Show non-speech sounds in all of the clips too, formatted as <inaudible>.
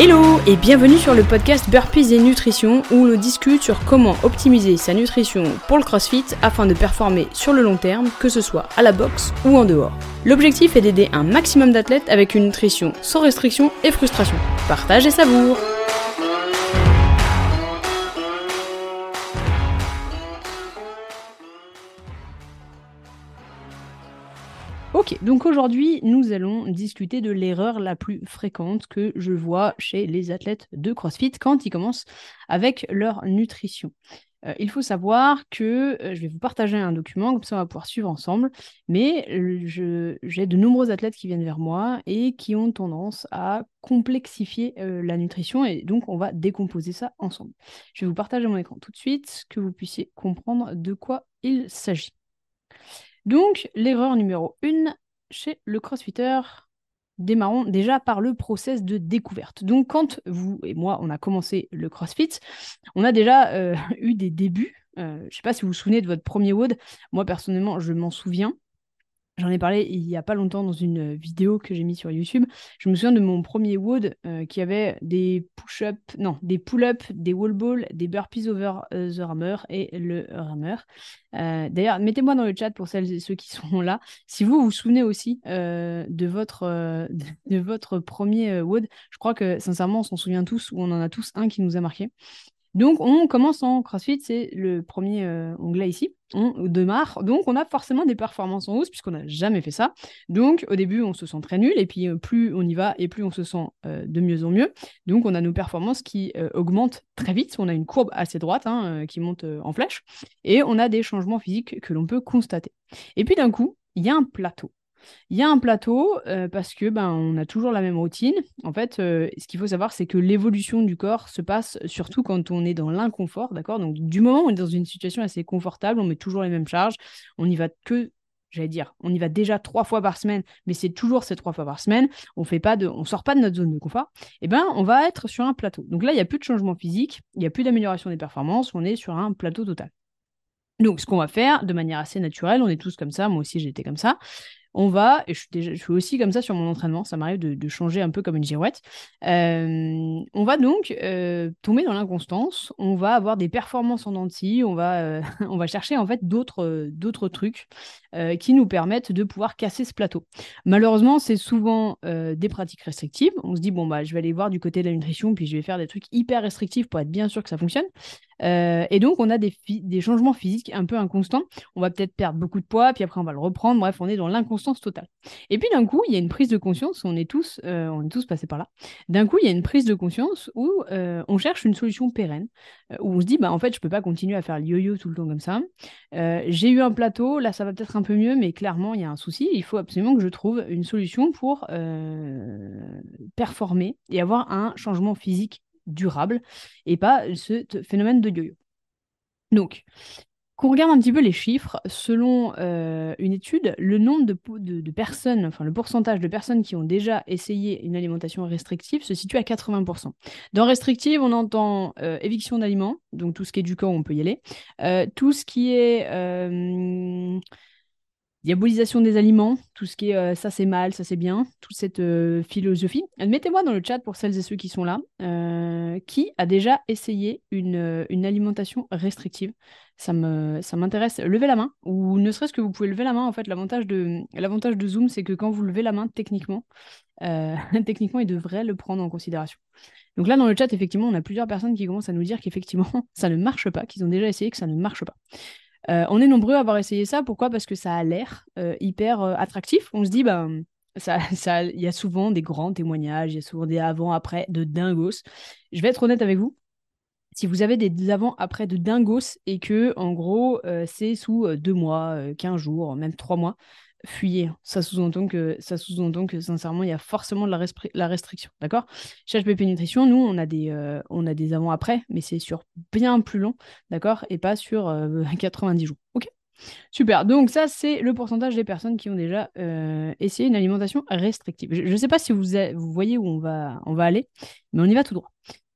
Hello et bienvenue sur le podcast Burpees et Nutrition où l'on discute sur comment optimiser sa nutrition pour le CrossFit afin de performer sur le long terme, que ce soit à la boxe ou en dehors. L'objectif est d'aider un maximum d'athlètes avec une nutrition sans restriction et frustration. Partage et savoure Donc aujourd'hui, nous allons discuter de l'erreur la plus fréquente que je vois chez les athlètes de CrossFit quand ils commencent avec leur nutrition. Euh, il faut savoir que euh, je vais vous partager un document, comme ça on va pouvoir suivre ensemble, mais j'ai de nombreux athlètes qui viennent vers moi et qui ont tendance à complexifier euh, la nutrition et donc on va décomposer ça ensemble. Je vais vous partager mon écran tout de suite, que vous puissiez comprendre de quoi il s'agit. Donc, l'erreur numéro une chez le crossfitter, démarrons déjà par le process de découverte. Donc, quand vous et moi, on a commencé le crossfit, on a déjà euh, <laughs> eu des débuts. Euh, je ne sais pas si vous vous souvenez de votre premier WOD. Moi, personnellement, je m'en souviens. J'en ai parlé il n'y a pas longtemps dans une vidéo que j'ai mise sur YouTube. Je me souviens de mon premier WOD euh, qui avait des push-up, non, des pull-up, des wall balls, des burpees over euh, the rammer et le rammer. Euh, d'ailleurs, mettez-moi dans le chat pour celles et ceux qui <laughs> sont là. Si vous vous souvenez aussi de, votre, <laughs> de votre premier WOD, je crois que sincèrement, on s'en souvient tous ou on en a tous un qui nous a marqué. Donc, on commence en CrossFit, c'est le premier euh, onglet ici. On démarre, donc on a forcément des performances en hausse puisqu'on n'a jamais fait ça. Donc, au début, on se sent très nul et puis euh, plus on y va et plus on se sent euh, de mieux en mieux. Donc, on a nos performances qui augmentent très vite. On a une courbe assez droite hein, qui monte en flèche et on a des changements physiques que l'on peut constater. Et puis d'un coup, il y a un plateau. Il y a un plateau euh, parce que ben on a toujours la même routine. En fait, euh, ce qu'il faut savoir, c'est que l'évolution du corps se passe surtout quand on est dans l'inconfort, d'accord? Donc du moment où on est dans une situation assez confortable, on met toujours les mêmes charges, on n'y va que j'allais dire, on y va déjà trois fois par semaine, mais c'est toujours ces trois fois par semaine, on fait pas de, on sort pas de notre zone de confort, eh ben on va être sur un plateau. Donc là, il n'y a plus de changement physique, il n'y a plus d'amélioration des performances, on est sur un plateau total. Donc, ce qu'on va faire de manière assez naturelle, on est tous comme ça, moi aussi j'étais comme ça, on va, et je suis, aussi comme ça sur mon entraînement, ça m'arrive de, changer un peu comme une girouette, euh, on va donc euh, tomber dans l'inconstance, on va avoir des performances en denti, on va, euh, <laughs> on va chercher en fait d'autres, d'autres trucs qui nous permettent de pouvoir casser ce plateau. Malheureusement, c'est souvent des pratiques restrictives, on se dit, bon, bah, je vais aller voir du côté de la nutrition, puis je vais faire des trucs hyper restrictifs pour être bien sûr que ça fonctionne. Et donc, on a des, changements physiques un peu inconstants. On va peut-être perdre beaucoup de poids, puis après, on va le reprendre. Bref, on est dans l'inconstance totale. Et puis d'un coup, il y a une prise de conscience, on est tous, euh, on est tous passés par là. D'un coup, il y a une prise de conscience où euh, on cherche une solution pérenne, euh, où on se dit, bah en fait, je peux pas continuer à faire le yo-yo tout le temps comme ça. J'ai eu un plateau, là ça va peut-être un peu mieux, mais clairement il y a un souci. Il faut absolument que je trouve une solution pour performer et avoir un changement physique durable et pas ce phénomène de yo-yo. Donc, qu'on regarde un petit peu les chiffres, selon euh, une étude, le nombre de, personnes, enfin le pourcentage de personnes qui ont déjà essayé une alimentation restrictive se situe à 80%. Dans restrictive, on entend euh, éviction d'aliments, donc tout ce qui est du corps, on peut y aller. Euh, tout ce qui est diabolisation des aliments, tout ce qui est euh, ça c'est mal, ça c'est bien, toute cette euh, philosophie. Mettez-moi dans le chat pour celles et ceux qui sont là, euh, qui a déjà essayé une, alimentation restrictive. Ça me ça m'intéresse. Levez la main, ou ne serait-ce que vous pouvez lever la main. En fait, l'avantage de l'avantage de Zoom, c'est que quand vous levez la main, techniquement, <laughs> techniquement, il devrait le prendre en considération. Donc là, dans le chat, effectivement, on a plusieurs personnes qui commencent à nous dire qu'effectivement, <laughs> ça ne marche pas, qu'ils ont déjà essayé, que ça ne marche pas. Euh, on est nombreux à avoir essayé ça. Pourquoi? Parce que ça a l'air euh, hyper euh, attractif. On se dit, ben, ça, <laughs> ça, il y a souvent des grands témoignages, il y a souvent des avant-après de dingos. Je vais être honnête avec vous. Si vous avez des avant-après de dingos et que, en gros, c'est sous deux mois, 15 jours, même trois mois, fuyez. Ça sous-entend que, que sincèrement, il y a forcément de la, la restriction. D'accord? Chez HPP Nutrition, nous, on a des, euh, on a des avant-après, mais c'est sur bien plus long, d'accord? Et pas sur 90 euh, <laughs> jours. Ok? Super. Donc ça, c'est le pourcentage des personnes qui ont déjà euh, essayé une alimentation restrictive. Je ne sais pas si vous, voyez où on va aller, mais on y va tout droit.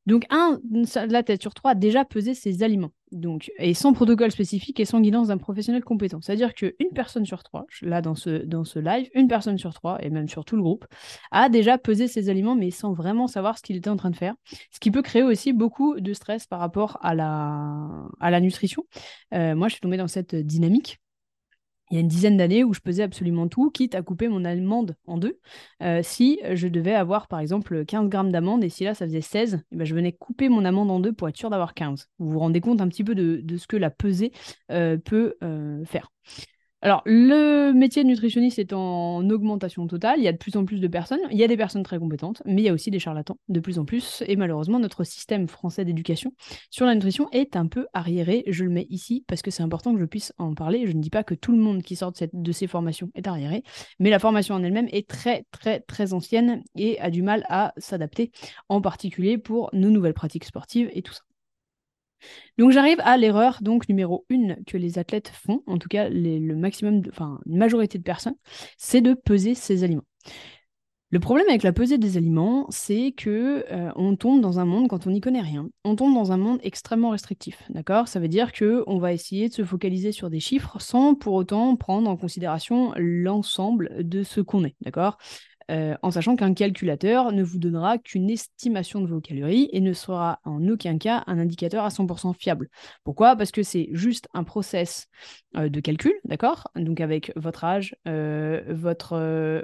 Donc, un la tête sur trois a déjà pesé ses aliments. Donc, et sans protocole spécifique et sans guidance d'un professionnel compétent. C'est-à-dire qu'une personne sur trois, là dans ce, dans ce live, une personne sur trois, et même sur tout le groupe, a déjà pesé ses aliments, mais sans vraiment savoir ce qu'il était en train de faire. Ce qui peut créer aussi beaucoup de stress par rapport à la, à la nutrition. Euh, moi, je suis tombée dans cette dynamique il y a une dizaine d'années où je pesais absolument tout, quitte à couper mon amande en deux. Euh, si je devais avoir par exemple 15 grammes d'amande et si là ça faisait 16, eh ben, je venais couper mon amande en deux pour être sûr d'avoir 15. Vous vous rendez compte un petit peu de, ce que la pesée euh, peut euh, faire. Alors, le métier de nutritionniste est en augmentation totale. Il y a de plus en plus de personnes. Il y a des personnes très compétentes, mais il y a aussi des charlatans de plus en plus. Et malheureusement, notre système français d'éducation sur la nutrition est un peu arriéré. Je le mets ici parce que c'est important que je puisse en parler. Je ne dis pas que tout le monde qui sort de, ces formations est arriéré, mais la formation en elle-même est très, très, très ancienne et a du mal à s'adapter, en particulier pour nos nouvelles pratiques sportives et tout ça. Donc j'arrive à l'erreur donc numéro une que les athlètes font, en tout cas le maximum, enfin une majorité de personnes, c'est de peser ses aliments. Le problème avec la pesée des aliments, c'est que euh, on tombe dans un monde quand on n'y connaît rien. On tombe dans un monde extrêmement restrictif, d'accord? Ça veut dire que on va essayer de se focaliser sur des chiffres sans pour autant prendre en considération l'ensemble de ce qu'on est, d'accord? Euh, en sachant qu'un calculateur ne vous donnera qu'une estimation de vos calories et ne sera en aucun cas un indicateur à 100% fiable. Pourquoi? Parce que c'est juste un process euh, de calcul, d'accord? Donc avec votre âge, euh, votre,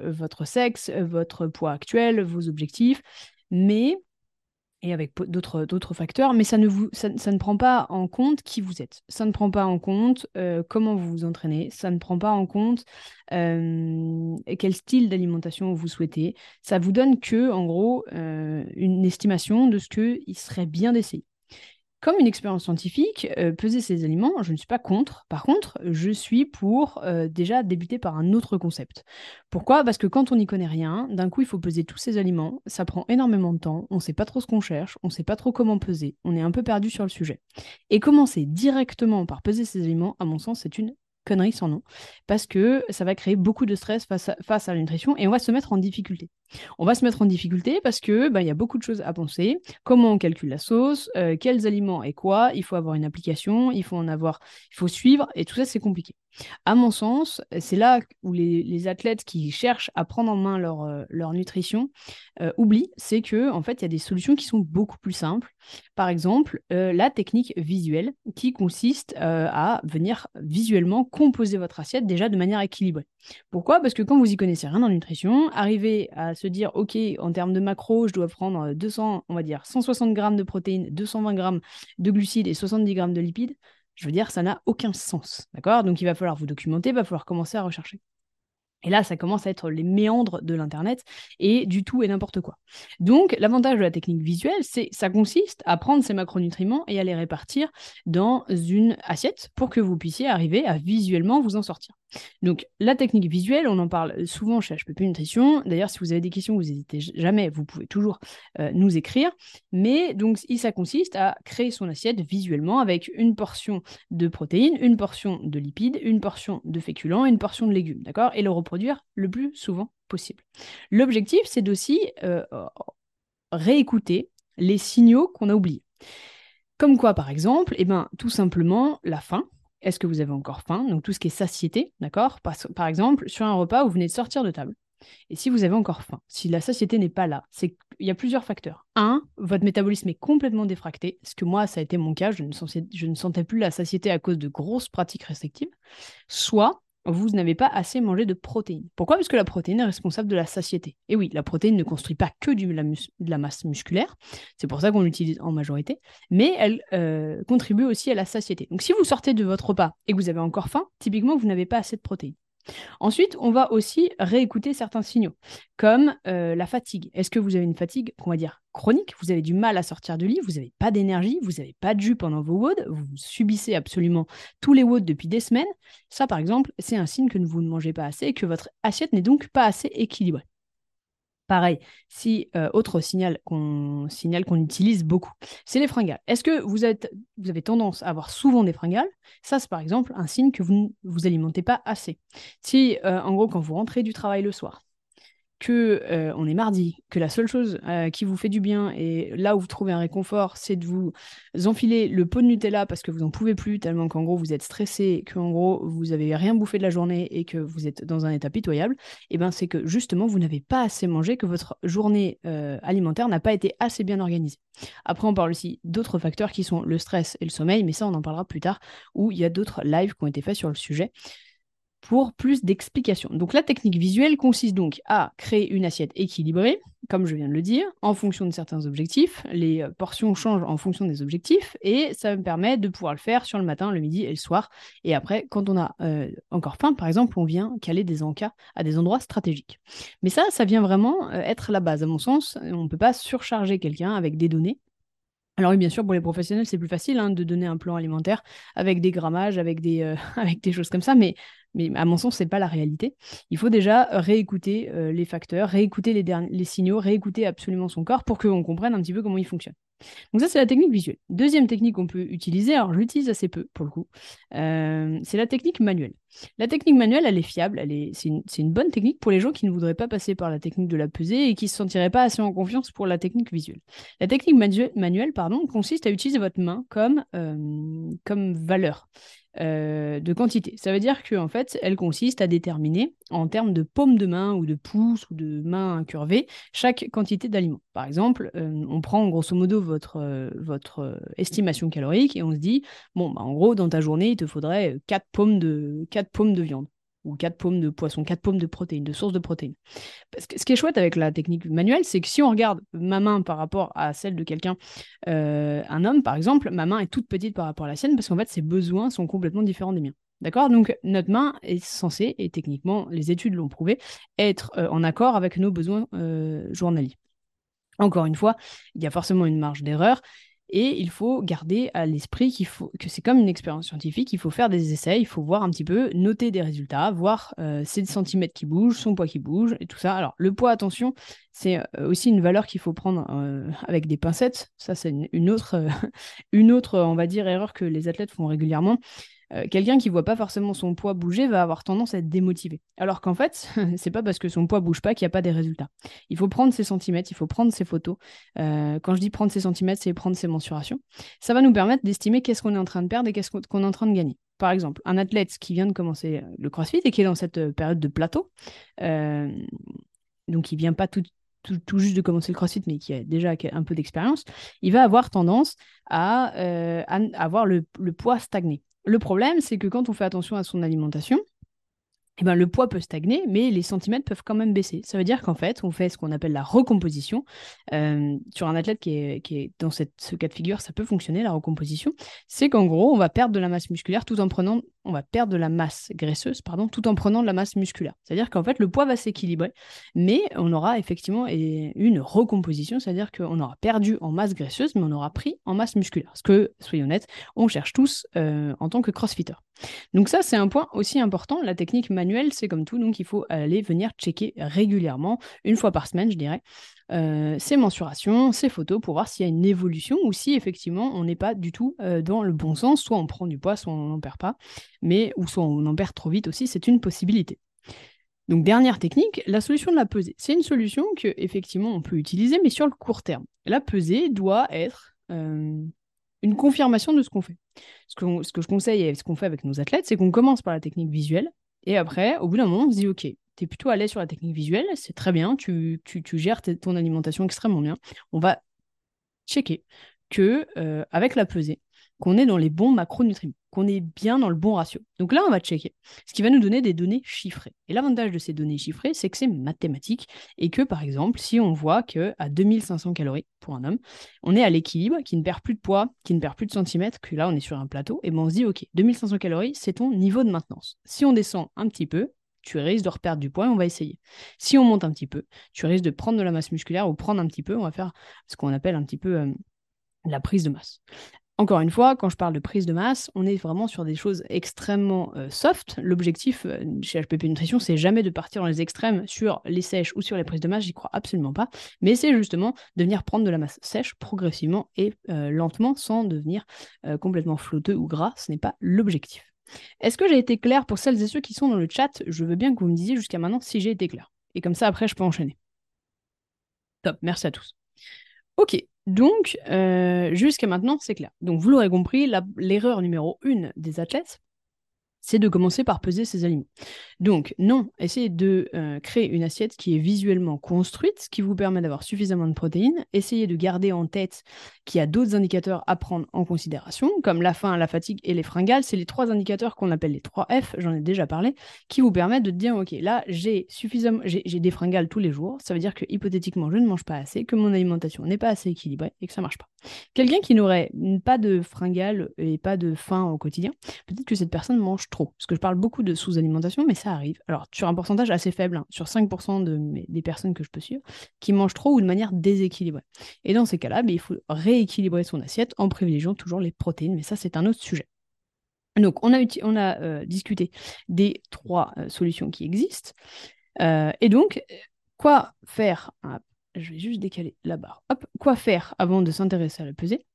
votre sexe, votre poids actuel, vos objectifs, mais et avec d'autres, facteurs, mais ça ne, vous, ça, ne prend pas en compte qui vous êtes. Ça ne prend pas en compte euh, comment vous vous entraînez. Ça ne prend pas en compte euh, quel style d'alimentation vous souhaitez. Ça vous donne que, en gros, euh, une estimation de ce qu'il serait bien d'essayer. Comme une expérience scientifique, euh, peser ces aliments, je ne suis pas contre. Par contre, je suis pour euh, déjà débuter par un autre concept. Pourquoi? Parce que quand on n'y connaît rien, d'un coup, il faut peser tous ces aliments. Ça prend énormément de temps. On ne sait pas trop ce qu'on cherche. On ne sait pas trop comment peser. On est un peu perdu sur le sujet. Et commencer directement par peser ces aliments, à mon sens, c'est une connerie sans nom, parce que ça va créer beaucoup de stress face à, face à la nutrition et on va se mettre en difficulté. On va se mettre en difficulté parce que il y a beaucoup de choses à penser. Comment on calcule la sauce, euh, quels aliments et quoi. Il faut avoir une application, il faut en avoir, il faut suivre et tout ça c'est compliqué. À mon sens, c'est là où les, athlètes qui cherchent à prendre en main leur, euh, nutrition euh, oublient, c'est que en fait il y a des solutions qui sont beaucoup plus simples. Par exemple, la technique visuelle qui consiste à venir visuellement composer votre assiette déjà de manière équilibrée. Pourquoi? Parce que quand vous y connaissez rien en nutrition, arriver à se dire, OK, en termes de macro, je dois prendre 200, on va dire 160 grammes de protéines, 220 grammes de glucides et 70 grammes de lipides, je veux dire, ça n'a aucun sens. D'accord? Donc il va falloir vous documenter, il va falloir commencer à rechercher. Et là, ça commence à être les méandres de l'Internet et du tout et n'importe quoi. Donc, l'avantage de la technique visuelle, c'est ça consiste à prendre ces macronutriments et à les répartir dans une assiette pour que vous puissiez arriver à visuellement vous en sortir. Donc, la technique visuelle, on en parle souvent chez HPP Nutrition. D'ailleurs, si vous avez des questions, vous n'hésitez jamais, vous pouvez toujours euh, nous écrire. Mais donc, ça consiste à créer son assiette visuellement avec une portion de protéines, une portion de lipides, une portion de féculents, une portion de légumes, d'accord? Et le reproduire le plus souvent possible. L'objectif, c'est d'aussi euh, réécouter les signaux qu'on a oubliés. Comme quoi, par exemple, eh ben, tout simplement la faim est-ce que vous avez encore faim? Donc tout ce qui est satiété, d'accord? Par, exemple, sur un repas où vous venez de sortir de table. Et si vous avez encore faim, si la satiété n'est pas là, c'est qu'il y a plusieurs facteurs. Un, votre métabolisme est complètement défracté, ce que moi, ça a été mon cas, je ne sentais plus la satiété à cause de grosses pratiques restrictives. Soit vous n'avez pas assez mangé de protéines. Pourquoi? Parce que la protéine est responsable de la satiété. Et oui, la protéine ne construit pas que de la masse musculaire, c'est pour ça qu'on l'utilise en majorité, mais elle euh, contribue aussi à la satiété. Donc si vous sortez de votre repas et que vous avez encore faim, typiquement, vous n'avez pas assez de protéines. Ensuite, on va aussi réécouter certains signaux, comme euh, la fatigue. Est-ce que vous avez une fatigue, on va dire, chronique? Vous avez du mal à sortir du lit, vous n'avez pas d'énergie, vous n'avez pas de jus pendant vos WOD, vous subissez absolument tous les WOD depuis des semaines. Ça, par exemple, c'est un signe que vous ne mangez pas assez et que votre assiette n'est donc pas assez équilibrée. Pareil, si euh, autre signal qu'on utilise beaucoup, c'est les fringales. Est-ce que vous, êtes, vous avez tendance à avoir souvent des fringales? Ça, c'est par exemple un signe que vous ne vous alimentez pas assez. Si, euh, en gros, quand vous rentrez du travail le soir, que euh, on est mardi, que la seule chose euh, qui vous fait du bien et là où vous trouvez un réconfort, c'est de vous enfiler le pot de Nutella parce que vous n'en pouvez plus tellement qu'en gros vous êtes stressé, qu'en gros vous avez rien bouffé de la journée et que vous êtes dans un état pitoyable, et eh ben c'est que justement vous n'avez pas assez mangé, que votre journée euh, alimentaire n'a pas été assez bien organisée. Après on parle aussi d'autres facteurs qui sont le stress et le sommeil, mais ça on en parlera plus tard où il y a d'autres lives qui ont été faits sur le sujet pour plus d'explications. Donc la technique visuelle consiste donc à créer une assiette équilibrée, comme je viens de le dire, en fonction de certains objectifs. Les euh, portions changent en fonction des objectifs et ça me permet de pouvoir le faire sur le matin, le midi et le soir. Et après, quand on a euh, encore faim, par exemple, on vient caler des encas à des endroits stratégiques. Mais ça, ça vient vraiment euh, être la base, à mon sens. On ne peut pas surcharger quelqu'un avec des données alors oui, bien sûr, pour les professionnels, c'est plus facile hein, de donner un plan alimentaire avec des grammages, avec des, <laughs> avec des choses comme ça, mais mais à mon sens, ce n'est pas la réalité. Il faut déjà réécouter euh, les facteurs, réécouter les, signaux, réécouter absolument son corps pour qu'on comprenne un petit peu comment il fonctionne. Donc ça, c'est la technique visuelle. Deuxième technique qu'on peut utiliser, alors je l'utilise assez peu pour le coup, euh, c'est la technique manuelle. La technique manuelle, elle est fiable, c'est, une, bonne technique pour les gens qui ne voudraient pas passer par la technique de la pesée et qui ne se sentiraient pas assez en confiance pour la technique visuelle. La technique manuelle, pardon, consiste à utiliser votre main comme, euh, comme valeur. Euh, de quantité. Ça veut dire qu'en fait, elle consiste à déterminer en termes de paume de main ou de pouce ou de main incurvée chaque quantité d'aliments. Par exemple, euh, on prend grosso modo votre, euh, estimation calorique et on se dit, bon, bah, en gros, dans ta journée, il te faudrait 4 paumes de, 4 paumes de viande ou 4 paumes de poisson, 4 paumes de protéines, de sources de protéines. Ce qui est chouette avec la technique manuelle, c'est que si on regarde ma main par rapport à celle de quelqu'un, euh, un homme par exemple, ma main est toute petite par rapport à la sienne parce qu'en fait ses besoins sont complètement différents des miens. D'accord? Donc notre main est censée, et techniquement les études l'ont prouvé, être euh, en accord avec nos besoins euh, journaliers. Encore une fois, il y a forcément une marge d'erreur et il faut garder à l'esprit qu'il faut que c'est comme une expérience scientifique, il faut faire des essais, il faut voir un petit peu, noter des résultats, voir euh, ses centimètres qui bougent, son poids qui bouge et tout ça. Alors le poids, attention, c'est euh, aussi une valeur qu'il faut prendre euh, avec des pincettes. Ça, c'est une, autre, <laughs> une autre, on va dire, erreur que les athlètes font régulièrement. Euh, quelqu'un qui voit pas forcément son poids bouger va avoir tendance à être démotivé. Alors qu'en fait, <laughs> c'est pas parce que son poids bouge pas qu'il n'y a pas des résultats. Il faut prendre ses centimètres, il faut prendre ses photos. Euh, quand je dis prendre ses centimètres, c'est prendre ses mensurations. Ça va nous permettre d'estimer qu'est-ce qu'on est en train de perdre et qu'est-ce qu'on est en train de gagner. Par exemple, un athlète qui vient de commencer le CrossFit et qui est dans cette euh, période de plateau, donc il vient pas tout, tout, juste de commencer le CrossFit, mais qui a déjà un peu d'expérience, il va avoir tendance à, avoir le, le, poids stagné. Le problème, c'est que quand on fait attention à son alimentation, eh ben, le poids peut stagner, mais les centimètres peuvent quand même baisser. Ça veut dire qu'en fait, on fait ce qu'on appelle la recomposition. Euh, sur un athlète qui est, dans ce cas de figure, ça peut fonctionner, la recomposition. C'est qu'en gros, on va perdre de la masse musculaire tout en prenant, on va perdre de la masse graisseuse, pardon, tout en prenant de la masse musculaire. C'est-à-dire qu'en fait, le poids va s'équilibrer, mais on aura effectivement une recomposition, c'est-à-dire qu'on aura perdu en masse graisseuse, mais on aura pris en masse musculaire. Ce que, soyons honnêtes, on cherche tous euh, en tant que crossfitter. Donc ça, c'est un point aussi important. La technique manuelle, c'est comme tout, donc il faut aller venir checker régulièrement, une fois par semaine, je dirais, ses mensurations, ses photos pour voir s'il y a une évolution ou si effectivement on n'est pas du tout euh, dans le bon sens. Soit on prend du poids, soit on n'en perd pas, mais ou soit on en perd trop vite aussi, c'est une possibilité. Donc dernière technique, la solution de la pesée. C'est une solution que effectivement on peut utiliser, mais sur le court terme. La pesée doit être euh, une confirmation de ce qu'on fait. Ce que je conseille et ce qu'on fait avec nos athlètes, c'est qu'on commence par la technique visuelle. Et après, au bout d'un moment, on se dit, OK, tu es plutôt à l'aise sur la technique visuelle, c'est très bien, tu, tu, gères ton alimentation extrêmement bien. On va checker que euh, avec la pesée, qu'on est dans les bons macronutriments, qu'on est bien dans le bon ratio. Donc là, on va checker, ce qui va nous donner des données chiffrées. Et l'avantage de ces données chiffrées, c'est que c'est mathématique et que, par exemple, si on voit qu'à 2500 calories pour un homme, on est à l'équilibre, qui ne perd plus de poids, qui ne perd plus de centimètres, que là, on est sur un plateau, et ben on se dit, OK, 2500 calories, c'est ton niveau de maintenance. Si on descend un petit peu, tu risques de reperdre du poids et on va essayer. Si on monte un petit peu, tu risques de prendre de la masse musculaire ou prendre un petit peu, on va faire ce qu'on appelle un petit peu euh, la prise de masse. Encore une fois, quand je parle de prise de masse, on est vraiment sur des choses extrêmement euh, soft. L'objectif euh, chez HPP Nutrition, c'est jamais de partir dans les extrêmes sur les sèches ou sur les prises de masse, j'y crois absolument pas. Mais c'est justement de venir prendre de la masse sèche progressivement et lentement sans devenir complètement flotteux ou gras. Ce n'est pas l'objectif. Est-ce que j'ai été clair pour celles et ceux qui sont dans le chat? Je veux bien que vous me disiez jusqu'à maintenant si j'ai été clair. Et comme ça, après, je peux enchaîner. Top, merci à tous. Ok, donc euh, jusqu'à maintenant, c'est clair. Donc vous l'aurez compris, l'erreur numéro une des athlètes, c'est de commencer par peser ses aliments. Donc, non, essayez de euh, créer une assiette qui est visuellement construite, qui vous permet d'avoir suffisamment de protéines. Essayez de garder en tête qu'il y a d'autres indicateurs à prendre en considération, comme la faim, la fatigue et les fringales. C'est les trois indicateurs qu'on appelle les 3 F, j'en ai déjà parlé, qui vous permettent de dire, OK, là, j'ai suffisamment, j'ai des fringales tous les jours. Ça veut dire que hypothétiquement, je ne mange pas assez, que mon alimentation n'est pas assez équilibrée et que ça marche pas. Quelqu'un qui n'aurait pas de fringales et pas de faim au quotidien, peut-être que cette personne mange trop. Parce que je parle beaucoup de sous-alimentation, mais ça arrive. Alors, sur un pourcentage assez faible, hein, sur 5% de des personnes que je peux suivre, qui mangent trop ou de manière déséquilibrée. Et dans ces cas-là, ben, il faut rééquilibrer son assiette en privilégiant toujours les protéines, mais ça, c'est un autre sujet. Donc, on a, on a euh, discuté des trois euh, solutions qui existent. Euh, et donc, quoi faire? Je vais juste décaler la barre. Hop, quoi faire avant de s'intéresser à la pesée?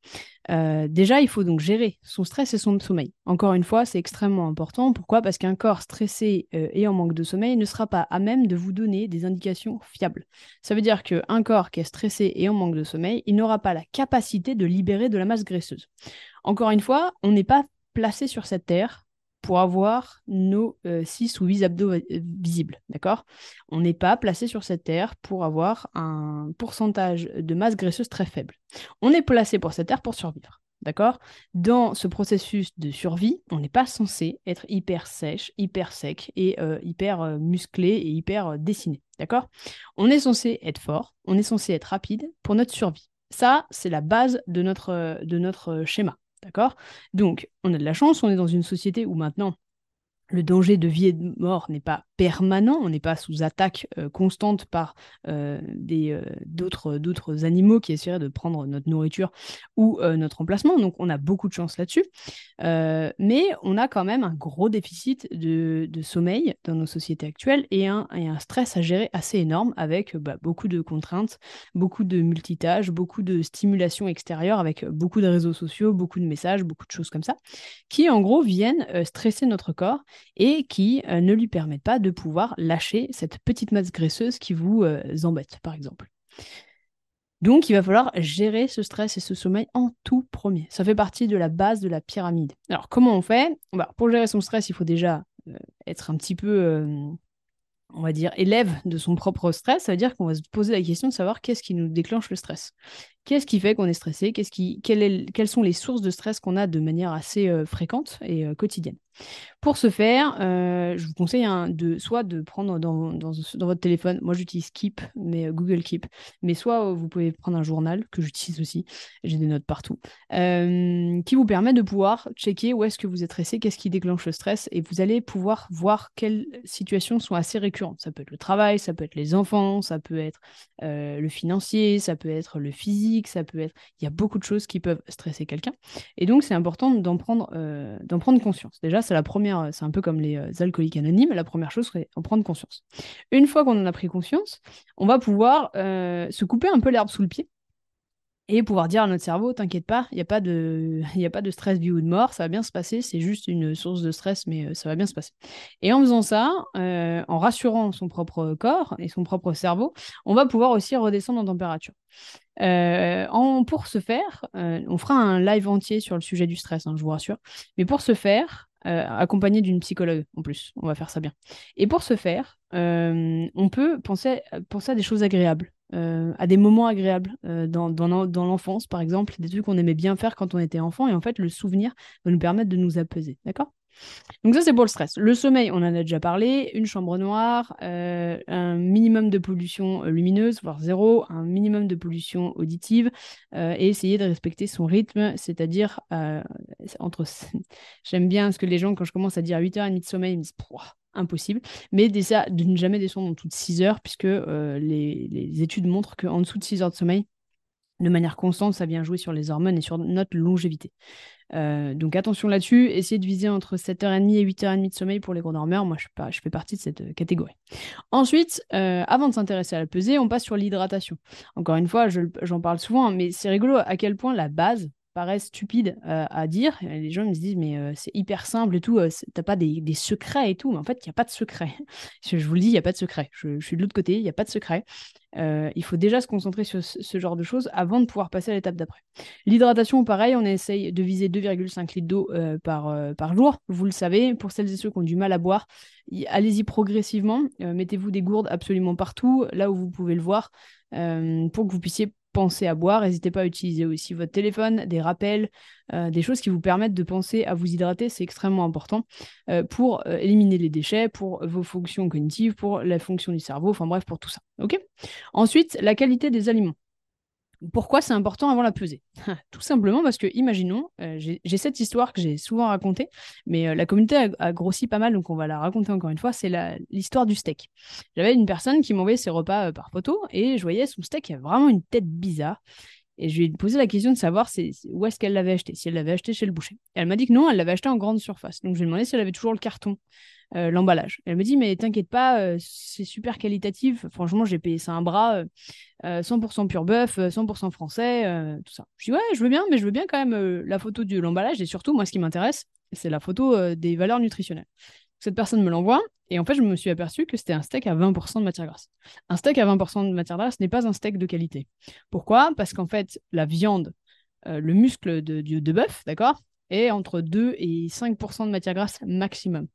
Euh, Déjà, il faut donc gérer son stress et son sommeil. Encore une fois, c'est extrêmement important. Pourquoi? Parce qu'un corps stressé euh, et en manque de sommeil ne sera pas à même de vous donner des indications fiables. Ça veut dire qu'un corps qui est stressé et en manque de sommeil, il n'aura pas la capacité de libérer de la masse graisseuse. Encore une fois, on n'est pas placé sur cette terre pour avoir nos 6 euh, ou 8 abdos euh, visibles, d'accord? On n'est pas placé sur cette terre pour avoir un pourcentage de masse graisseuse très faible. On est placé pour cette terre pour survivre, d'accord? Dans ce processus de survie, on n'est pas censé être hyper sèche, hyper sec et euh, hyper musclé et hyper dessiné, d'accord? On est censé être fort, on est censé être rapide pour notre survie. Ça, c'est la base de notre, de notre schéma. D'accord? Donc, on a de la chance, on est dans une société où maintenant, le danger de vie et de mort n'est pas permanent, on n'est pas sous attaque euh, constante par euh, euh, d'autres, animaux qui essaieraient de prendre notre nourriture ou notre emplacement, donc on a beaucoup de chance là-dessus. mais on a quand même un gros déficit de, sommeil dans nos sociétés actuelles et un, un stress à gérer assez énorme avec bah, beaucoup de contraintes, beaucoup de multitâches, beaucoup de stimulation extérieure avec beaucoup de réseaux sociaux, beaucoup de messages, beaucoup de choses comme ça, qui en gros viennent stresser notre corps et qui ne lui permettent pas de pouvoir lâcher cette petite masse graisseuse qui vous euh, embête, par exemple. Donc, il va falloir gérer ce stress et ce sommeil en tout premier. Ça fait partie de la base de la pyramide. Alors, comment on fait? Bah, Pour gérer son stress, il faut déjà euh, être un petit peu, euh, on va dire, élève de son propre stress. Ça veut dire qu'on va se poser la question de savoir qu'est-ce qui nous déclenche le stress. Qu'est-ce qui fait qu'on est stressé? Quelles sont les sources de stress qu'on a de manière assez fréquente et quotidienne? Pour ce faire, euh, je vous conseille de soit de prendre dans, votre téléphone, moi j'utilise Keep, mais euh, Google Keep, mais soit euh, vous pouvez prendre un journal que j'utilise aussi, j'ai des notes partout, qui vous permet de pouvoir checker où est-ce que vous êtes stressé, qu'est-ce qui déclenche le stress, et vous allez pouvoir voir quelles situations sont assez récurrentes. Ça peut être le travail, ça peut être les enfants, ça peut être le financier, ça peut être le physique, ça peut être... Il y a beaucoup de choses qui peuvent stresser quelqu'un, et donc c'est important d'en prendre, d'en prendre conscience. Déjà, c'est la première, c'est un peu comme les euh, alcooliques anonymes, la première chose serait en prendre conscience. Une fois qu'on en a pris conscience, on va pouvoir euh, se couper un peu l'herbe sous le pied et pouvoir dire à notre cerveau, t'inquiète pas, il n'y a, pas de, a pas de stress, vie ou de mort, ça va bien se passer, c'est juste une source de stress, mais euh, ça va bien se passer. Et en faisant ça, en rassurant son propre corps et son propre cerveau, on va pouvoir aussi redescendre en température. en, pour ce faire, on fera un live entier sur le sujet du stress, hein, je vous rassure, mais pour ce faire, euh, accompagné d'une psychologue en plus. On va faire ça bien. Et pour ce faire, euh, on peut penser, penser à des choses agréables, euh, à des moments agréables dans, dans, l'enfance, par exemple, des trucs qu'on aimait bien faire quand on était enfant. Et en fait, le souvenir va nous permettre de nous apaiser. D'accord? Donc ça, c'est pour le stress. Le sommeil, on en a déjà parlé. Une chambre noire, euh, un minimum de pollution euh, lumineuse, voire zéro, un minimum de pollution auditive, euh, et essayer de respecter son rythme, c'est-à-dire entre... <laughs> J'aime bien ce que les gens, quand je commence à dire 8h30 de sommeil, ils me disent impossible. Mais déjà, de ne jamais descendre en dessous de 6 heures, puisque les, les, études montrent qu'en dessous de 6 heures de sommeil, de manière constante, ça vient jouer sur les hormones et sur notre longévité. Euh, donc attention là-dessus, essayez de viser entre 7h30 et 8h30 de sommeil pour les gros dormeurs. Moi, je, pas, je fais partie de cette euh, catégorie. Ensuite, euh, avant de s'intéresser à la pesée, on passe sur l'hydratation. Encore une fois, j'en parle souvent, mais c'est rigolo à quel point la base, paraît stupide à dire. Les gens me disent, mais c'est hyper simple et tout, t'as pas des, secrets et tout. Mais en fait, il n'y <laughs> a pas de secret. je, vous le dis, il n'y a pas de secret. Je, suis de l'autre côté, il n'y a pas de secret. Euh, il faut déjà se concentrer sur ce, genre de choses avant de pouvoir passer à l'étape d'après. L'hydratation, pareil, on essaye de viser 2,5 litres d'eau euh, par, euh, par jour. Vous le savez, pour celles et ceux qui ont du mal à boire, allez-y progressivement. Mettez-vous des gourdes absolument partout, là où vous pouvez le voir, pour que vous puissiez penser à boire. N'hésitez pas à utiliser aussi votre téléphone, des rappels, euh, des choses qui vous permettent de penser à vous hydrater. C'est extrêmement important euh, pour euh, éliminer les déchets, pour vos fonctions cognitives, pour la fonction du cerveau, enfin bref, pour tout ça. Ensuite, la qualité des aliments. Pourquoi c'est important avant la pesée <laughs> Tout simplement parce que, imaginons, euh, j'ai cette histoire que j'ai souvent racontée, mais euh, la communauté a, grossi pas mal, donc on va la raconter encore une fois, c'est l'histoire du steak. J'avais une personne qui m'envoyait ses repas euh, par photo, et je voyais son steak, il avait vraiment une tête bizarre. Et je lui ai posé la question de savoir où est-ce qu'elle l'avait acheté, si elle l'avait acheté chez le boucher. elle m'a dit que non, elle l'avait acheté en grande surface. Donc je lui ai demandé si elle avait toujours le carton, l'emballage. Elle me dit, mais t'inquiète pas, c'est super qualitatif. Franchement, j'ai payé ça un bras. 100% pur bœuf, 100% français, euh, tout ça. Je dis ouais, je veux bien, mais je veux bien quand même euh, la photo de l'emballage et surtout, moi, ce qui m'intéresse, c'est la photo euh, des valeurs nutritionnelles. Cette personne me l'envoie et en fait, je me suis aperçu que c'était un steak à 20% de matière grasse. Un steak à 20% de matière grasse n'est pas un steak de qualité. Pourquoi? Parce qu'en fait, la viande, le muscle de, de, de bœuf, d'accord, est entre 2 et 5% de matière grasse maximum.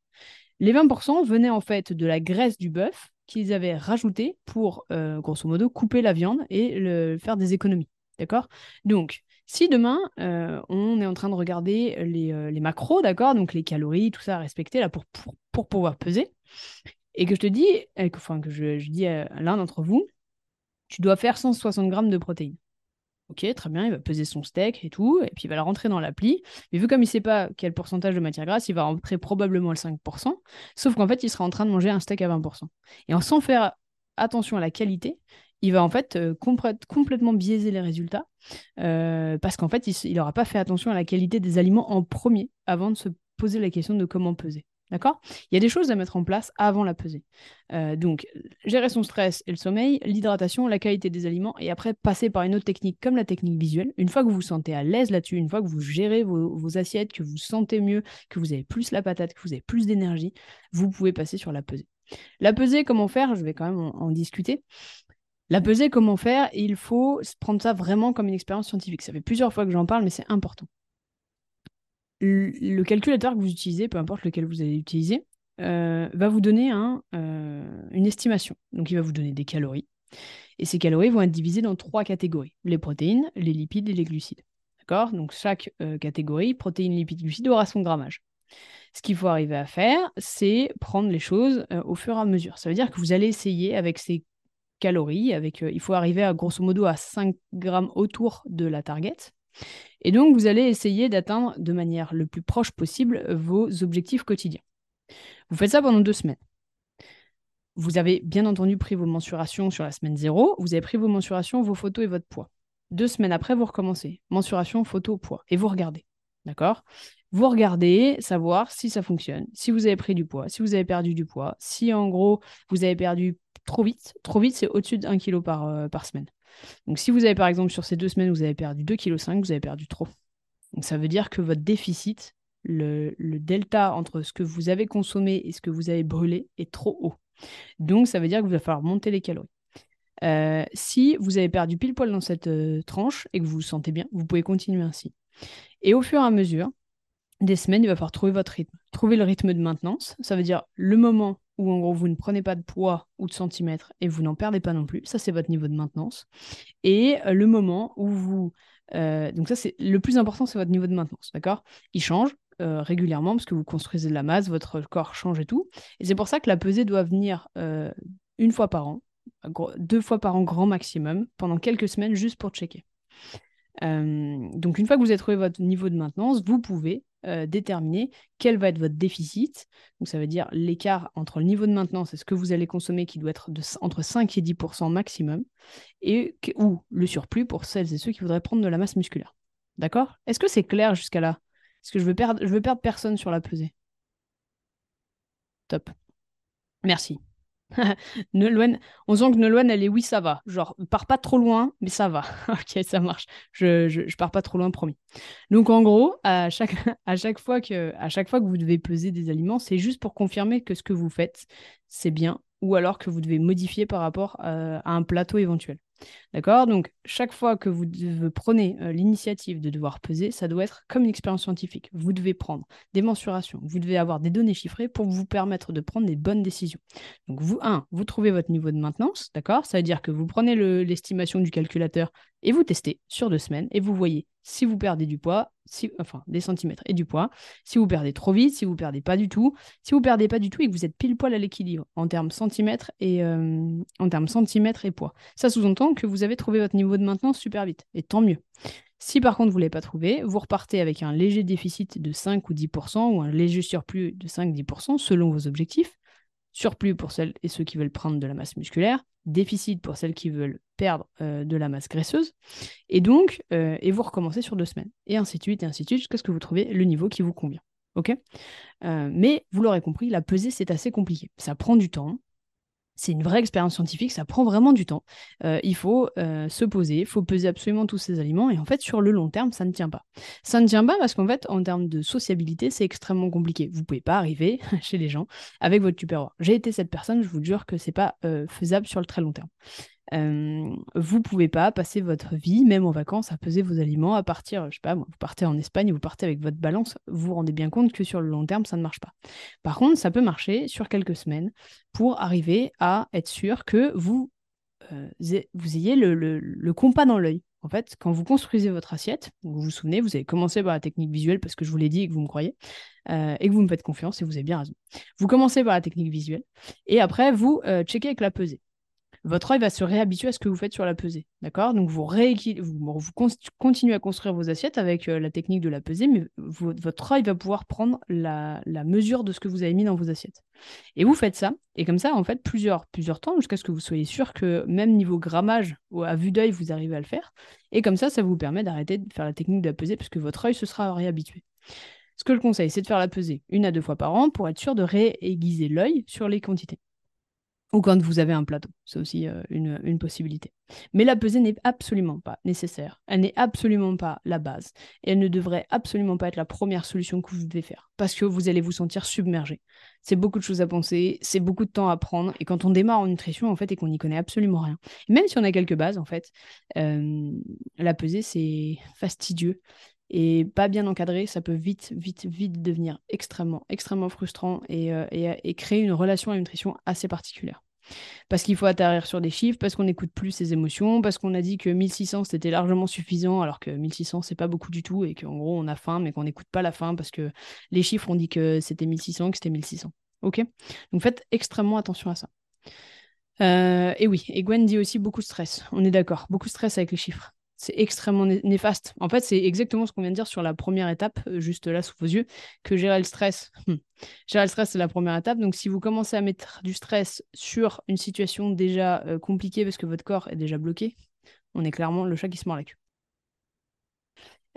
Les 20% venaient en fait de la graisse du bœuf qu'ils avaient rajouté pour, euh, grosso modo, couper la viande et faire des économies. D'accord? Donc, si demain, euh, on est en train de regarder les, euh, macros, d'accord? Donc les calories, tout ça à respecter là pour, pouvoir peser, et que je te dis, enfin que je, je dis à l'un d'entre vous, tu dois faire 160 grammes de protéines. Ok, très bien, il va peser son steak et tout, et puis il va le rentrer dans l'appli. Mais vu comme il ne sait pas quel pourcentage de matière grasse, il va rentrer probablement le 5%, sauf qu'en fait, il sera en train de manger un steak à 20%. Et en sans faire attention à la qualité, il va en fait euh, complètement biaiser les résultats, euh, parce qu'en fait, il n'aura pas fait attention à la qualité des aliments en premier, avant de se poser la question de comment peser. D'accord? Il y a des choses à mettre en place avant la pesée. Euh, donc, gérer son stress et le sommeil, l'hydratation, la qualité des aliments, et après passer par une autre technique comme la technique visuelle. Une fois que vous vous sentez à l'aise là-dessus, une fois que vous gérez vos, assiettes, que vous sentez mieux, que vous avez plus la patate, que vous avez plus d'énergie, vous pouvez passer sur la pesée. La pesée, comment faire? Je vais quand même en, discuter. La pesée, comment faire? Il faut prendre ça vraiment comme une expérience scientifique. Ça fait plusieurs fois que j'en parle, mais c'est important le calculateur que vous utilisez, peu importe lequel vous allez utiliser, euh, va vous donner euh, une estimation. Donc il va vous donner des calories. Et ces calories vont être divisées dans trois catégories. Les protéines, les lipides et les glucides. D'accord? Donc chaque euh, catégorie, protéines, lipides, glucides, aura son grammage. Ce qu'il faut arriver à faire, c'est prendre les choses au fur et à mesure. Ça veut dire que vous allez essayer avec ces calories, avec, il faut arriver à grosso modo à 5 grammes autour de la target. Et donc, vous allez essayer d'atteindre de manière le plus proche possible vos objectifs quotidiens. Vous faites ça pendant deux semaines. Vous avez bien entendu pris vos mensurations sur la semaine 0, vous avez pris vos mensurations, vos photos et votre poids. Deux semaines après, vous recommencez. Mensuration, photo, poids. Et vous regardez. D'accord? Vous regardez, savoir si ça fonctionne, si vous avez pris du poids, si vous avez perdu du poids, si en gros vous avez perdu trop vite. Trop vite, c'est au-dessus kilo par, euh, par semaine. Donc si vous avez par exemple sur ces deux semaines, vous avez perdu 2,5 kg, vous avez perdu trop. Donc ça veut dire que votre déficit, le, delta entre ce que vous avez consommé et ce que vous avez brûlé est trop haut. Donc ça veut dire que vous va falloir monter les calories. Euh, si vous avez perdu pile poil dans cette euh, tranche et que vous vous sentez bien, vous pouvez continuer ainsi. Et au fur et à mesure des semaines, il va falloir trouver votre rythme. Trouver le rythme de maintenance, ça veut dire le moment où en gros vous ne prenez pas de poids ou de centimètres et vous n'en perdez pas non plus. Ça, c'est votre niveau de maintenance. Et euh, le moment où vous... Euh, donc ça, c'est le plus important, c'est votre niveau de maintenance, d'accord? Il change euh, régulièrement parce que vous construisez de la masse, votre corps change et tout. Et c'est pour ça que la pesée doit venir une fois par an, deux fois par an grand maximum, pendant quelques semaines, juste pour checker. donc une fois que vous avez trouvé votre niveau de maintenance, vous pouvez euh, déterminer quel va être votre déficit. Donc ça veut dire l'écart entre le niveau de maintenance et ce que vous allez consommer qui doit être de, entre 5 et 10% maximum, et ou le surplus pour celles et ceux qui voudraient prendre de la masse musculaire. D'accord? Est-ce que c'est clair jusqu'à là? Est-ce que je veux perdre, je veux perdre personne sur la pesée Top. Merci. <laughs> Nolwenn, on sent que Nolwenn, elle est oui, ça va. Genre, pars pas trop loin, mais ça va. <laughs> ok, ça marche. Je, je, pars pas trop loin, promis. Donc, en gros, à chaque, <laughs> à, chaque fois que, vous devez peser des aliments, c'est juste pour confirmer que ce que vous faites, c'est bien, ou alors que vous devez modifier par rapport euh, à un plateau éventuel. D'accord? Donc, chaque fois que vous prenez euh, l'initiative de devoir peser, ça doit être comme une expérience scientifique. Vous devez prendre des mensurations, vous devez avoir des données chiffrées pour vous permettre de prendre des bonnes décisions. Donc, vous, un, vous trouvez votre niveau de maintenance, d'accord? Ça veut dire que vous prenez l'estimation du calculateur et vous testez sur deux semaines et vous voyez si vous perdez du poids, si, enfin des centimètres et du poids, si vous perdez trop vite, si vous perdez pas du tout, si vous perdez pas du tout et que vous êtes pile poil à l'équilibre en termes centimètres et euh, en termes centimètres et poids. Ça sous-entend que vous avez trouvé votre niveau de maintenance super vite et tant mieux. Si par contre vous ne l'avez pas trouvé, vous repartez avec un léger déficit de 5 ou 10% ou un léger surplus de 5-10% selon vos objectifs surplus pour celles et ceux qui veulent prendre de la masse musculaire, déficit pour celles qui veulent perdre euh, de la masse graisseuse, et donc, euh, et vous recommencez sur deux semaines, et ainsi de suite, et ainsi de suite, jusqu'à ce que vous trouviez le niveau qui vous convient. Euh, Mais vous l'aurez compris, la pesée, c'est assez compliqué. Ça prend du temps, c'est une vraie expérience scientifique, ça prend vraiment du temps. Euh, il faut euh, se poser, il faut peser absolument tous ces aliments, et en fait, sur le long terme, ça ne tient pas. Ça ne tient pas parce qu'en fait, en termes de sociabilité, c'est extrêmement compliqué. Vous ne pouvez pas arriver <laughs> chez les gens avec votre tupperware. J'ai été cette personne, je vous jure que c'est pas euh, faisable sur le très long terme. Euh, vous pouvez pas passer votre vie, même en vacances, à peser vos aliments, à partir, je sais pas, vous partez en Espagne, vous partez avec votre balance, vous vous rendez bien compte que sur le long terme, ça ne marche pas. Par contre, ça peut marcher sur quelques semaines pour arriver à être sûr que vous, vous ayez le, compas dans l'œil. En fait, quand vous construisez votre assiette, vous vous souvenez, vous avez commencé par la technique visuelle parce que je vous l'ai dit et que vous me croyez, et que vous me faites confiance et vous avez bien raison. Vous commencez par la technique visuelle et après vous checkez avec la pesée votre œil va se réhabituer à ce que vous faites sur la pesée. D'accord? Donc, vous, continuez à construire vos assiettes avec euh, la technique de la pesée, mais votre œil va pouvoir prendre la, mesure de ce que vous avez mis dans vos assiettes. Et vous faites ça, et comme ça, en fait, plusieurs, plusieurs temps, jusqu'à ce que vous soyez sûr que même niveau grammage, ou à vue d'œil, vous arrivez à le faire. Et comme ça, ça vous permet d'arrêter de faire la technique de la pesée, puisque votre œil se sera réhabitué. Ce que je conseille, c'est de faire la pesée une à deux fois par an pour être sûr de réaiguiser l'œil sur les quantités ou quand vous avez un plateau. C'est aussi euh, une, possibilité. Mais la pesée n'est absolument pas nécessaire. Elle n'est absolument pas la base. Et elle ne devrait absolument pas être la première solution que vous devez faire. Parce que vous allez vous sentir submergé. C'est beaucoup de choses à penser, c'est beaucoup de temps à prendre. Et quand on démarre en nutrition, en fait, et qu'on n'y connaît absolument rien, même si on a quelques bases, en fait, euh, la pesée, c'est fastidieux et pas bien encadré, ça peut vite, vite, vite devenir extrêmement, extrêmement frustrant et, euh, et, créer une relation à la nutrition assez particulière. Parce qu'il faut atterrir sur des chiffres, parce qu'on n'écoute plus ses émotions, parce qu'on a dit que 1600 c'était largement suffisant, alors que 1600 c'est pas beaucoup du tout, et qu'en gros on a faim, mais qu'on n'écoute pas la faim parce que les chiffres ont dit que c'était 1600, que c'était 1600. Ok? Donc faites extrêmement attention à ça. Euh, et oui, et Gwen dit aussi beaucoup de stress. On est d'accord, beaucoup de stress avec les chiffres c'est extrêmement néfaste. En fait, c'est exactement ce qu'on vient de dire sur la première étape, euh, juste là sous vos yeux, que gérer le stress. <laughs> Hmm. Gérer le stress, c'est la première étape. Donc, si vous commencez à mettre du stress sur une situation déjà euh, compliquée parce que votre corps est déjà bloqué, on est clairement le chat qui se mord la queue.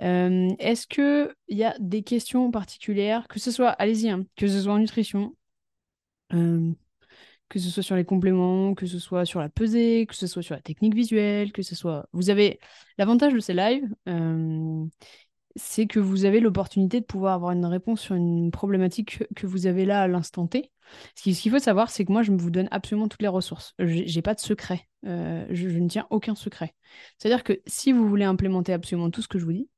Euh, est-ce qu'il y a des questions particulières, que ce soit, allez-y, hein, que ce soit en nutrition, que ce soit sur les compléments, que ce soit sur la pesée, que ce soit sur la technique visuelle, que ce soit... Vous avez... L'avantage de ces lives, euh, c'est que vous avez l'opportunité de pouvoir avoir une réponse sur une problématique que vous avez là à l'instant T. Ce qu'il faut savoir, c'est que moi, je vous donne absolument toutes les ressources. J'ai pas de secret. Euh, je, ne tiens aucun secret. C'est-à-dire que si vous voulez implémenter absolument tout ce que je vous dis,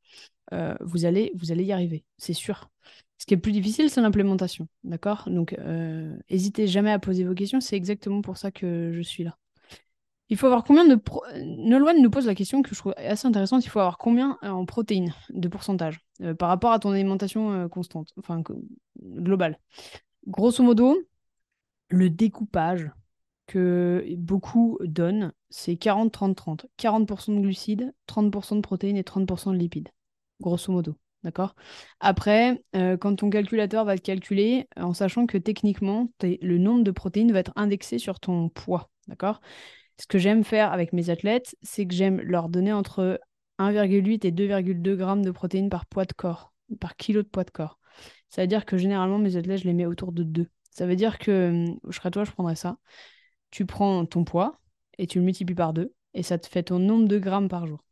euh, vous, allez, vous allez y arriver, c'est sûr. Ce qui est plus difficile, c'est l'implémentation. D'accord? Donc, euh, n'hésitez jamais à poser vos questions. C'est exactement pour ça que je suis là. Il faut avoir combien de. Pro... Nolwenn nous pose la question que je trouve assez intéressante. Il faut avoir combien euh, en protéines de pourcentage euh, par rapport à ton alimentation constante, enfin globale? Grosso modo, le découpage que beaucoup donnent, c'est 40-30-30. 40%, de glucides, 30% de protéines et 30% de lipides. Grosso modo. D'accord? Après, euh, quand ton calculateur va te calculer, euh, en sachant que techniquement, le nombre de protéines va être indexé sur ton poids. D'accord? Ce que j'aime faire avec mes athlètes, c'est que j'aime leur donner entre 1,8 et 2,2 grammes de protéines par poids de corps, par kilo de poids de corps. Ça veut dire que généralement, mes athlètes, je les mets autour de 2. Ça veut dire que, hum, je serais toi, je prendrais ça. tu prends ton poids et tu le multiplies par deux, et ça te fait ton nombre de grammes par jour.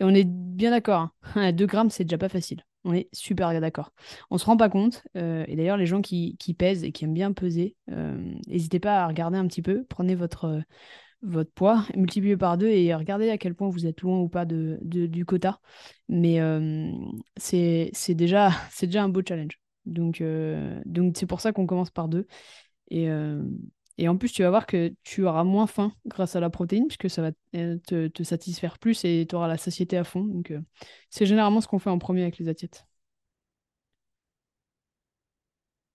Et on est bien d'accord, 2 hein. <laughs> grammes, c'est déjà pas facile. On est super d'accord. On se rend pas compte, euh, et d'ailleurs, les gens qui, pèsent et qui aiment bien peser, euh, n'hésitez pas à regarder un petit peu, prenez votre, votre poids, <laughs> multipliez par deux et regardez à quel point vous êtes loin ou pas du quota. Mais euh, c'est <laughs> déjà, un beau challenge. Donc c'est pour ça qu'on commence par deux. Et en plus, tu vas voir que tu auras moins faim grâce à la protéine, puisque ça va euh, te, satisfaire plus et tu auras la satiété à fond. Donc, euh, c'est généralement ce qu'on fait en premier avec les assiettes.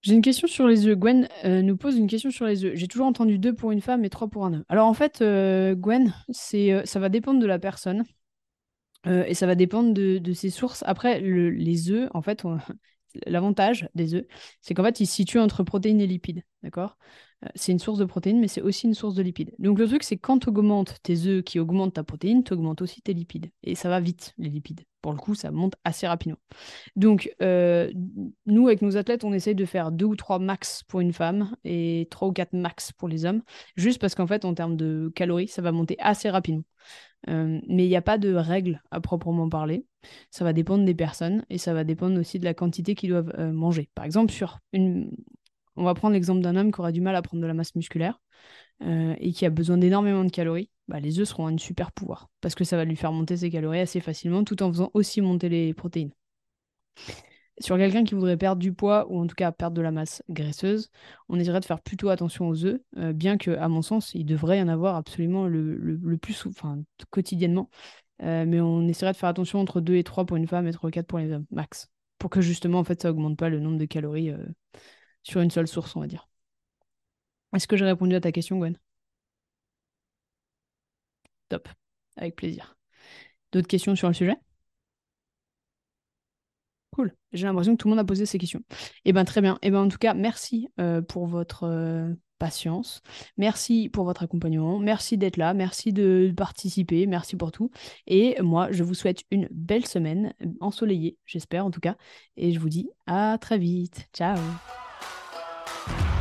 J'ai une question sur les œufs. Gwen euh, nous pose une question sur les œufs. J'ai toujours entendu deux pour une femme et trois pour un œuf. Alors en fait, Gwen, c'est, ça va dépendre de la personne et ça va dépendre de, ses sources. Après, les œufs, en fait, <laughs> l'avantage des œufs, c'est qu'en fait, ils se situent entre protéines et lipides. D'accord? C'est une source de protéines, mais c'est aussi une source de lipides. Donc le truc, c'est quand tu augmentes tes œufs qui augmentent ta protéine, tu augmentes aussi tes lipides. Et ça va vite, les lipides. Pour le coup, ça monte assez rapidement. Donc, euh, nous, avec nos athlètes, on essaye de faire deux ou trois max pour une femme et trois ou quatre max pour les hommes, juste parce qu'en fait, en termes de calories, ça va monter assez rapidement. Euh, mais il n'y a pas de règle à proprement parler. Ça va dépendre des personnes et ça va dépendre aussi de la quantité qu'ils doivent manger. Par exemple, sur une, on va prendre l'exemple d'un homme qui aura du mal à prendre de la masse musculaire euh, et qui a besoin d'énormément de calories. Bah, les œufs seront un super pouvoir parce que ça va lui faire monter ses calories assez facilement tout en faisant aussi monter les protéines. Sur quelqu'un qui voudrait perdre du poids ou en tout cas perdre de la masse graisseuse, on essaierait de faire plutôt attention aux œufs, euh, bien que, à mon sens, il devrait y en avoir absolument le, plus, enfin, quotidiennement. Euh, mais on essaierait de faire attention entre 2 et 3 pour une femme et 3 ou 4 pour les hommes, max. Pour que justement, en fait, ça augmente pas le nombre de calories sur une seule source, on va dire. Est-ce que j'ai répondu à ta question, Gwen? Top, avec plaisir. D'autres questions sur le sujet? Cool. J'ai l'impression que tout le monde a posé ces questions. Eh bien, très bien. Eh bien, en tout cas, merci euh, pour votre euh, patience. Merci pour votre accompagnement. Merci d'être là. Merci de participer. Merci pour tout. Et moi, je vous souhaite une belle semaine, ensoleillée, j'espère en tout cas. Et je vous dis à très vite. Ciao. Bye.